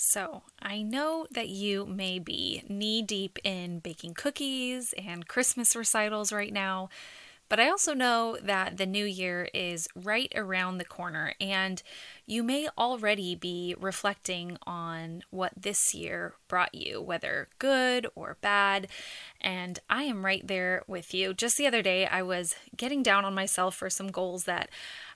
So, I know that you may be knee deep in baking cookies and Christmas recitals right now, but I also know that the new year is right around the corner, and you may already be reflecting on what this year brought you, whether good or bad. And I am right there with you. Just the other day, I was getting down on myself for some goals that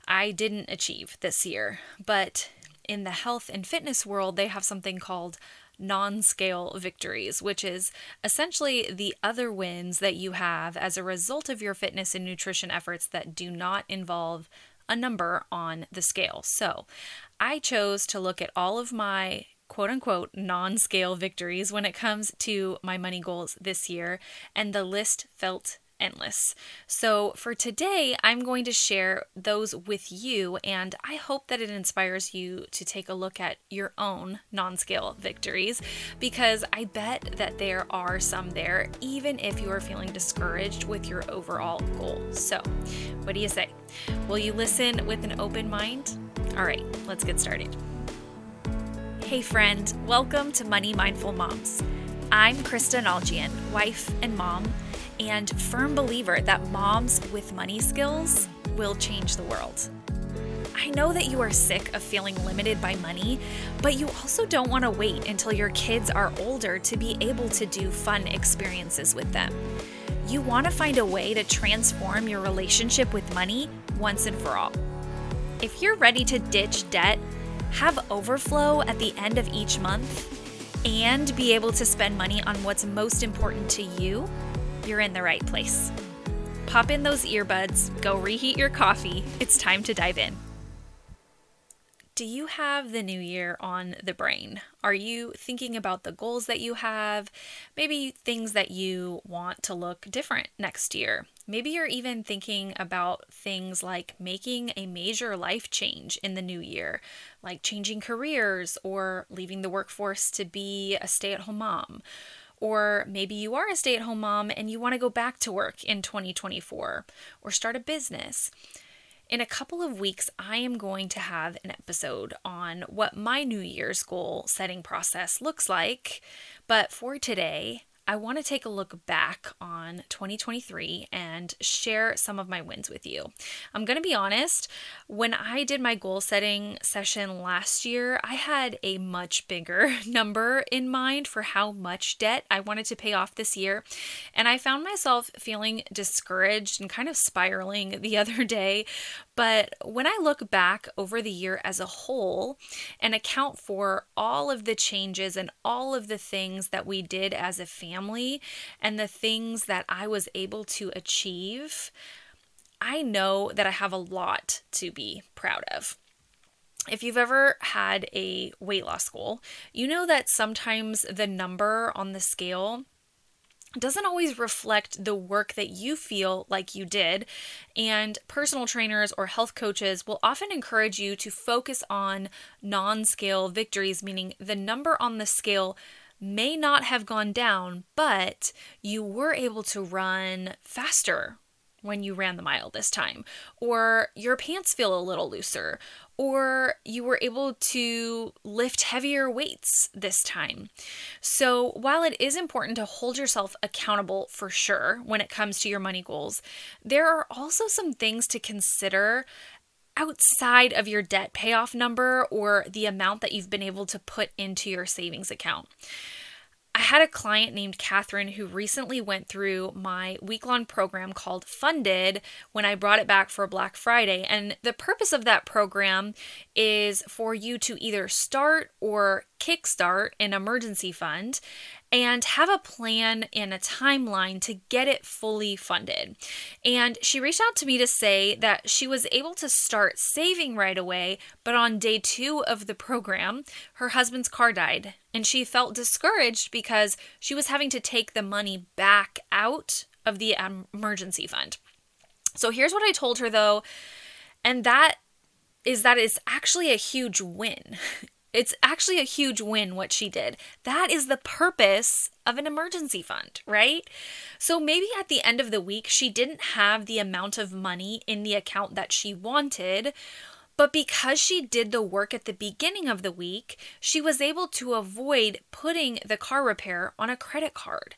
I didn't achieve this year, but in the health and fitness world, they have something called non scale victories, which is essentially the other wins that you have as a result of your fitness and nutrition efforts that do not involve a number on the scale. So I chose to look at all of my quote unquote non scale victories when it comes to my money goals this year, and the list felt endless. So, for today, I'm going to share those with you, and I hope that it inspires you to take a look at your own non scale victories because I bet that there are some there, even if you are feeling discouraged with your overall goal. So, what do you say? Will you listen with an open mind? All right, let's get started. Hey, friend, welcome to Money Mindful Moms. I'm Krista Nalgian, wife and mom and firm believer that moms with money skills will change the world. I know that you are sick of feeling limited by money, but you also don't want to wait until your kids are older to be able to do fun experiences with them. You want to find a way to transform your relationship with money once and for all. If you're ready to ditch debt, have overflow at the end of each month, and be able to spend money on what's most important to you, you're in the right place. Pop in those earbuds, go reheat your coffee. It's time to dive in. Do you have the new year on the brain? Are you thinking about the goals that you have? Maybe things that you want to look different next year. Maybe you're even thinking about things like making a major life change in the new year, like changing careers or leaving the workforce to be a stay at home mom or maybe you are a stay at home mom and you want to go back to work in 2024 or start a business. In a couple of weeks, I am going to have an episode on what my New Year's goal setting process looks like. But for today, I want to take a look back on 2023 and share some of my wins with you. I'm going to be honest, when I did my goal setting session last year, I had a much bigger number in mind for how much debt I wanted to pay off this year. And I found myself feeling discouraged and kind of spiraling the other day but when I look back over the year as a whole and account for all of the changes and all of the things that we did as a family and the things that I was able to achieve, I know that I have a lot to be proud of. If you've ever had a weight loss goal, you know that sometimes the number on the scale doesn't always reflect the work that you feel like you did. And personal trainers or health coaches will often encourage you to focus on non scale victories, meaning the number on the scale may not have gone down, but you were able to run faster when you ran the mile this time, or your pants feel a little looser, or you were able to lift heavier weights this time. So, while it is important to hold yourself accountable for sure when it comes to your money goals, there are also some things to consider outside of your debt payoff number or the amount that you've been able to put into your savings account. Had a client named Catherine who recently went through my week long program called Funded when I brought it back for Black Friday. And the purpose of that program is for you to either start or kickstart an emergency fund and have a plan and a timeline to get it fully funded. And she reached out to me to say that she was able to start saving right away, but on day two of the program, her husband's car died. And she felt discouraged because she was having to take the money back out of the emergency fund. So here's what I told her though, and that is that it's actually a huge win. It's actually a huge win what she did. That is the purpose of an emergency fund, right? So maybe at the end of the week, she didn't have the amount of money in the account that she wanted, But because she did the work at the beginning of the week, she was able to avoid putting the car repair on a credit card.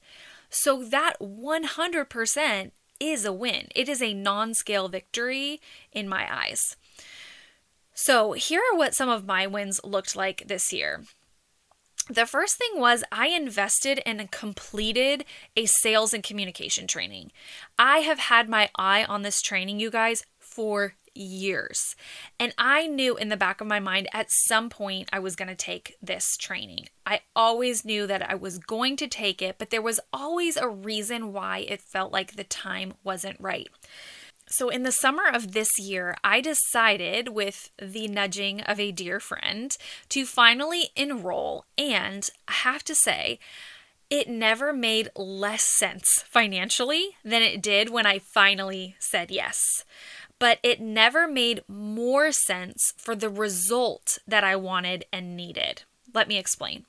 So that 100% is a win. It is a non scale victory in my eyes. So, here are what some of my wins looked like this year. The first thing was I invested and completed a sales and communication training. I have had my eye on this training, you guys, for years. And I knew in the back of my mind at some point I was going to take this training. I always knew that I was going to take it, but there was always a reason why it felt like the time wasn't right. So, in the summer of this year, I decided, with the nudging of a dear friend, to finally enroll. And I have to say, it never made less sense financially than it did when I finally said yes. But it never made more sense for the result that I wanted and needed. Let me explain.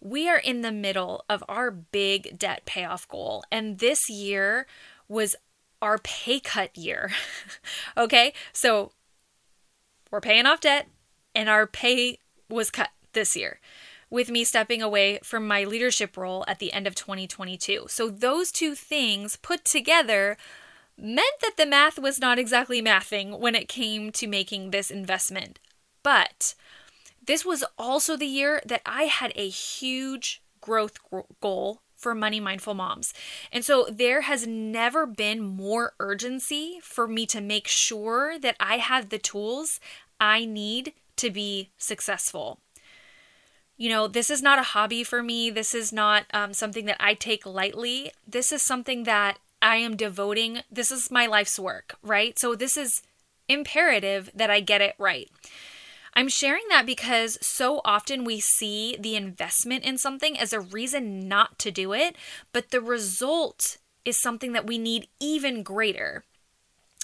We are in the middle of our big debt payoff goal, and this year was our pay cut year. okay, so we're paying off debt, and our pay was cut this year with me stepping away from my leadership role at the end of 2022. So, those two things put together meant that the math was not exactly mathing when it came to making this investment. But this was also the year that I had a huge growth goal for Money Mindful Moms. And so there has never been more urgency for me to make sure that I have the tools I need to be successful. You know, this is not a hobby for me. This is not um, something that I take lightly. This is something that I am devoting. This is my life's work, right? So this is imperative that I get it right. I'm sharing that because so often we see the investment in something as a reason not to do it, but the result is something that we need even greater.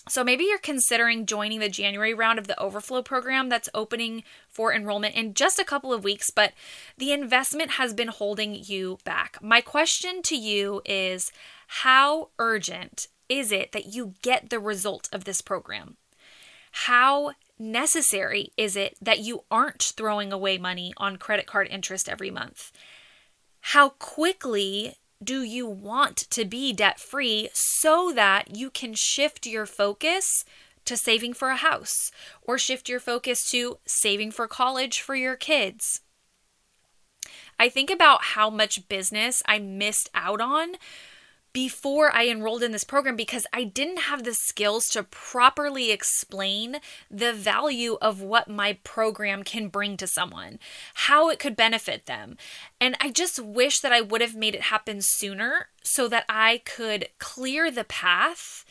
So maybe you're considering joining the January round of the Overflow program that's opening for enrollment in just a couple of weeks, but the investment has been holding you back. My question to you is how urgent is it that you get the result of this program? How necessary is it that you aren't throwing away money on credit card interest every month? How quickly do you want to be debt free so that you can shift your focus to saving for a house or shift your focus to saving for college for your kids? I think about how much business I missed out on before I enrolled in this program because I didn't have the skills to properly explain the value of what my program can bring to someone, how it could benefit them. And I just wish that I would have made it happen sooner so that I could clear the path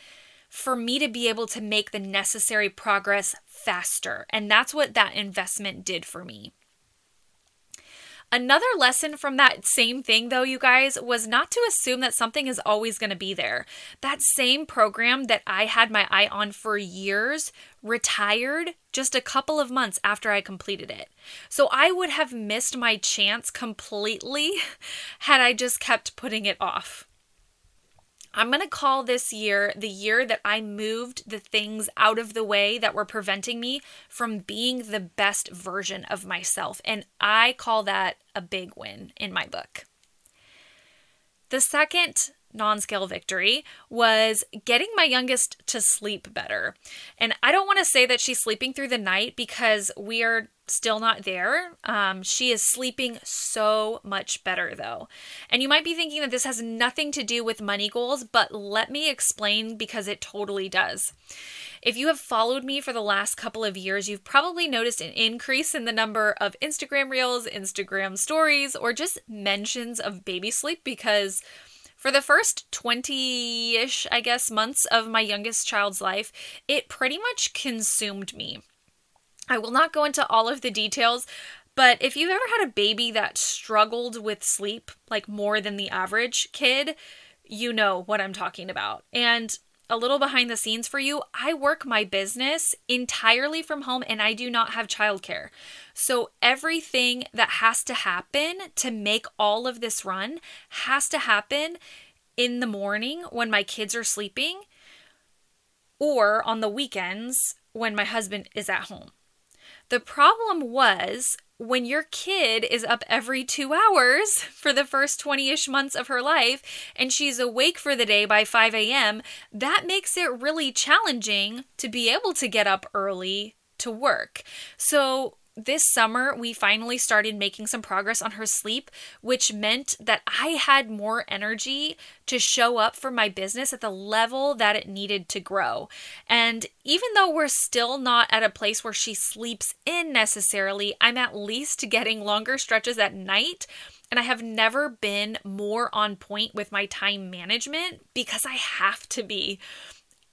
for me to be able to make the necessary progress faster. And that's what that investment did for me. Another lesson from that same thing, though, you guys, was not to assume that something is always going to be there. That same program that I had my eye on for years retired just a couple of months after I completed it. So I would have missed my chance completely had I just kept putting it off. I'm going to call this year the year that I moved the things out of the way that were preventing me from being the best version of myself. And I call that a big win in my book. The second non scale victory was getting my youngest to sleep better. And I don't want to say that she's sleeping through the night because we are still not there. Um, she is sleeping so much better though. And you might be thinking that this has nothing to do with money goals, but let me explain because it totally does. If you have followed me for the last couple of years, you've probably noticed an increase in the number of Instagram reels, Instagram stories, or just mentions of baby sleep because for the first 20 ish, I guess, months of my youngest child's life, it pretty much consumed me. I will not go into all of the details, but if you've ever had a baby that struggled with sleep, like more than the average kid, you know what I'm talking about. And a little behind the scenes for you, I work my business entirely from home and I do not have childcare. So everything that has to happen to make all of this run has to happen in the morning when my kids are sleeping or on the weekends when my husband is at home. The problem was when your kid is up every two hours for the first 20 ish months of her life and she's awake for the day by 5 a.m., that makes it really challenging to be able to get up early to work. So, this summer, we finally started making some progress on her sleep, which meant that I had more energy to show up for my business at the level that it needed to grow. And even though we're still not at a place where she sleeps in necessarily, I'm at least getting longer stretches at night. And I have never been more on point with my time management because I have to be.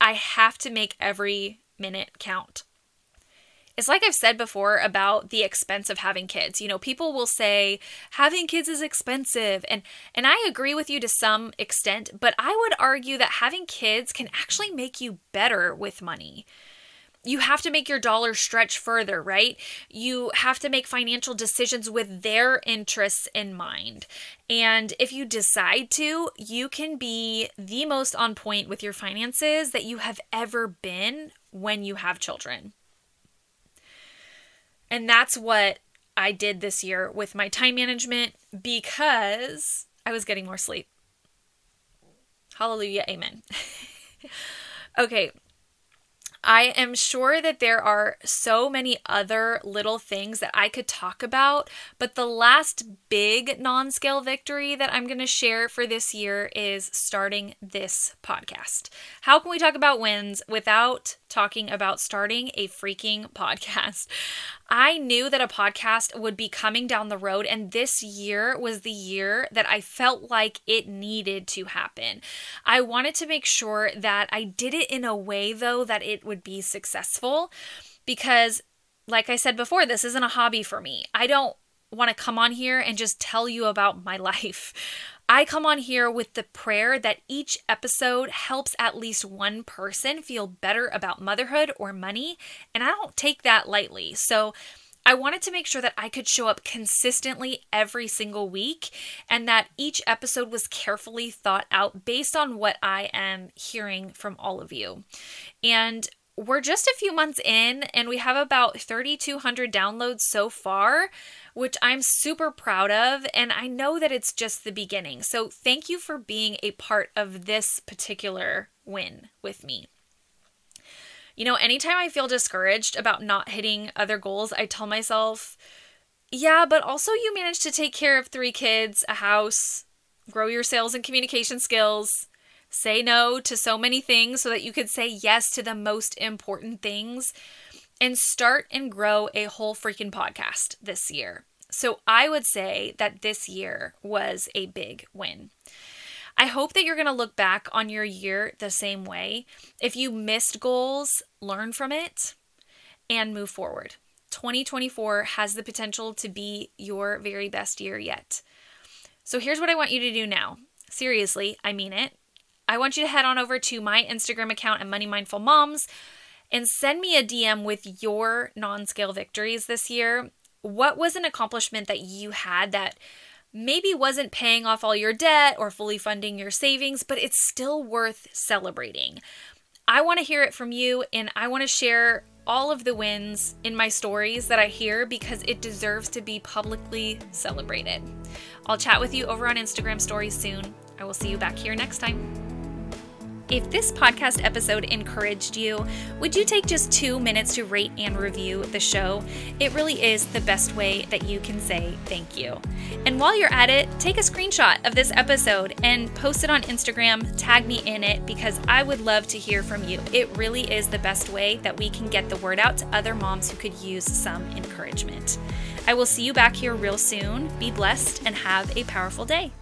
I have to make every minute count it's like I've said before about the expense of having kids. You know, people will say having kids is expensive and and I agree with you to some extent, but I would argue that having kids can actually make you better with money. You have to make your dollars stretch further, right? You have to make financial decisions with their interests in mind. And if you decide to, you can be the most on point with your finances that you have ever been when you have children. And that's what I did this year with my time management because I was getting more sleep. Hallelujah. Amen. okay, I am sure that there are so many other little things that I could talk about, but the last big non scale victory that I'm going to share for this year is starting this podcast. How can we talk about wins without talking about starting a freaking podcast? I knew that a podcast would be coming down the road, and this year was the year that I felt like it needed to happen. I wanted to make sure that I did it in a way, though, that it would be successful because, like I said before, this isn't a hobby for me. I don't want to come on here and just tell you about my life. I come on here with the prayer that each episode helps at least one person feel better about motherhood or money, and I don't take that lightly. So, I wanted to make sure that I could show up consistently every single week and that each episode was carefully thought out based on what I am hearing from all of you. And we're just a few months in and we have about 3,200 downloads so far, which I'm super proud of. And I know that it's just the beginning. So thank you for being a part of this particular win with me. You know, anytime I feel discouraged about not hitting other goals, I tell myself, yeah, but also you managed to take care of three kids, a house, grow your sales and communication skills, Say no to so many things so that you could say yes to the most important things and start and grow a whole freaking podcast this year. So I would say that this year was a big win. I hope that you're going to look back on your year the same way. If you missed goals, learn from it and move forward. 2024 has the potential to be your very best year yet. So here's what I want you to do now. Seriously, I mean it. I want you to head on over to my Instagram account at Money Mindful Moms and send me a DM with your non scale victories this year. What was an accomplishment that you had that maybe wasn't paying off all your debt or fully funding your savings, but it's still worth celebrating? I want to hear it from you and I want to share all of the wins in my stories that I hear because it deserves to be publicly celebrated. I'll chat with you over on Instagram stories soon. I will see you back here next time. If this podcast episode encouraged you, would you take just two minutes to rate and review the show? It really is the best way that you can say thank you. And while you're at it, take a screenshot of this episode and post it on Instagram, tag me in it because I would love to hear from you. It really is the best way that we can get the word out to other moms who could use some encouragement. I will see you back here real soon. Be blessed and have a powerful day.